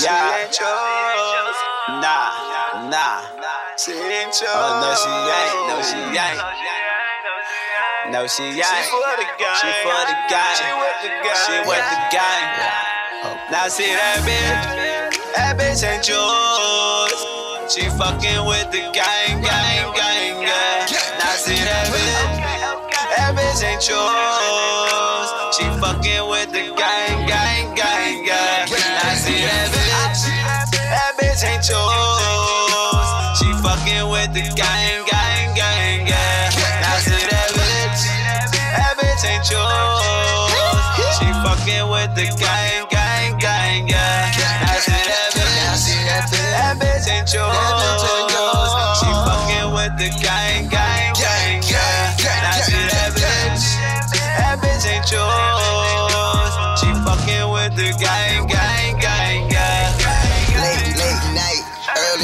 Yeah. Nah, nah. She ain't yours. Oh, no, she ain't. No, she ain't. No, she ain't. She for the gang. She for the gang. She with the gang. She with the gang. Now see that bitch? That bitch ain't yours. She fucking with the gang, gang, gang, gang. Now see that bitch? That bitch ain't yours. She fucking with the gang, gang, gang, gang. That bitch? That bitch ain't yours. She fucking with the gang,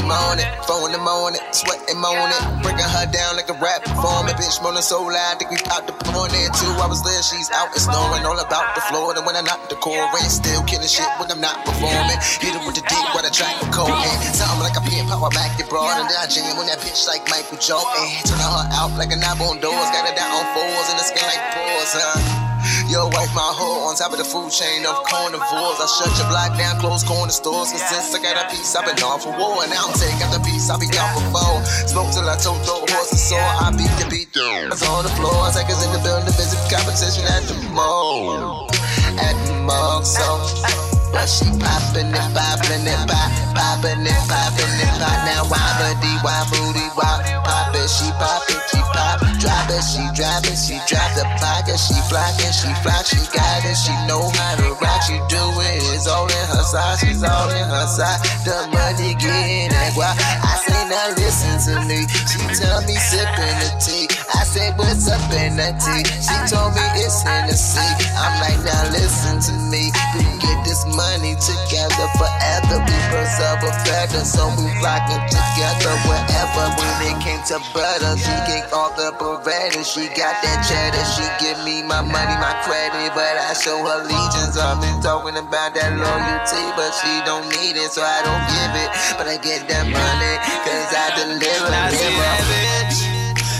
early morning, four in the morning, sweating moaning, breaking her down like a rap performer. Bitch moaning so loud, think we out the porn there too. I was there, she's out and snoring all about the floor. And when I knock the core, ain't still killing shit when I'm not performing. Hit her with the dick while I track the cold hand. Something like a pimp, I back it broad, and then I jam on that bitch like Michael Jordan. Turn her out like a knob on doors, got her down on fours, and the skin like pores, huh? Yo, wipe my hoe on top of the food chain of carnivores. I shut your block down, close corner stores. Cause since I got a piece, I've been on for war. And now I'm taking out the piece, I'll be down for four. Smoke till I told the horse and sore. I beat the beat down. It's on the floor. Seconds in the building, visit competition at the mall. At the mall, so. But she poppin' it, poppin' it, pop, poppin' it, poppin' it, pop. Now why booty, why booty, why pop? She pop it, she pop, drop it, she drop it, she drop the pocket, she flockin', she flock, she got it, she know how to rock, she do it, it's all in her side, she's all in her side. The money getting that why I say now listen to me. She tell me sippin' the tea. I say what's up in that tea? She told me it's Hennessy. I'm like now listen to me. We get this money together forever. We of a feather, so we flocking together wherever. When it came to butter, she get all the Beretta. She got that cheddar. She give me my money, my credit, but I show her allegiance. I've been talking about that loyalty, but she don't need it, so I don't give it. But I get that money, cause I deliver. Now see that bitch?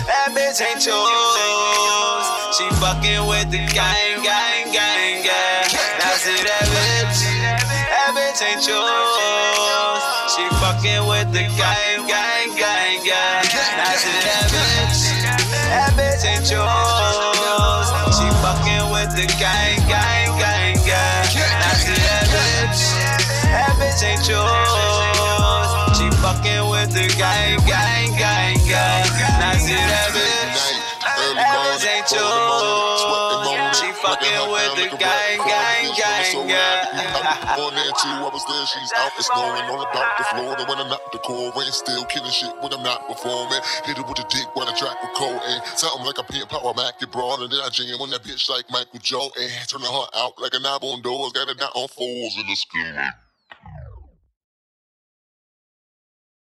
That bitch ain't yours. She fucking with the gang, gang, gang, gang. Now see that bitch? Bitch ain't yours. She fucking with the gang, gang, gang, gang. Now see that bitch? That bitch ain't yours. She fucking with the gang, gang, gang, gang. Now see that bitch? That bitch ain't yours. She fucking with the gang, gang, gang, gang. Now see that bitch? That bitch ain't yours. Fucking with the gang, gang, gang, gang. One and two, I was there, she's out and snoring all about the floor. And when I knock the core, ain't still killing shit when I'm not performing. Hit her with the dick when I track with cold and something like a pimp power Mac it broad. And then I jam on that bitch like Michael Jordan. Turning her out like a knob on doors, got her down on fours in the skin.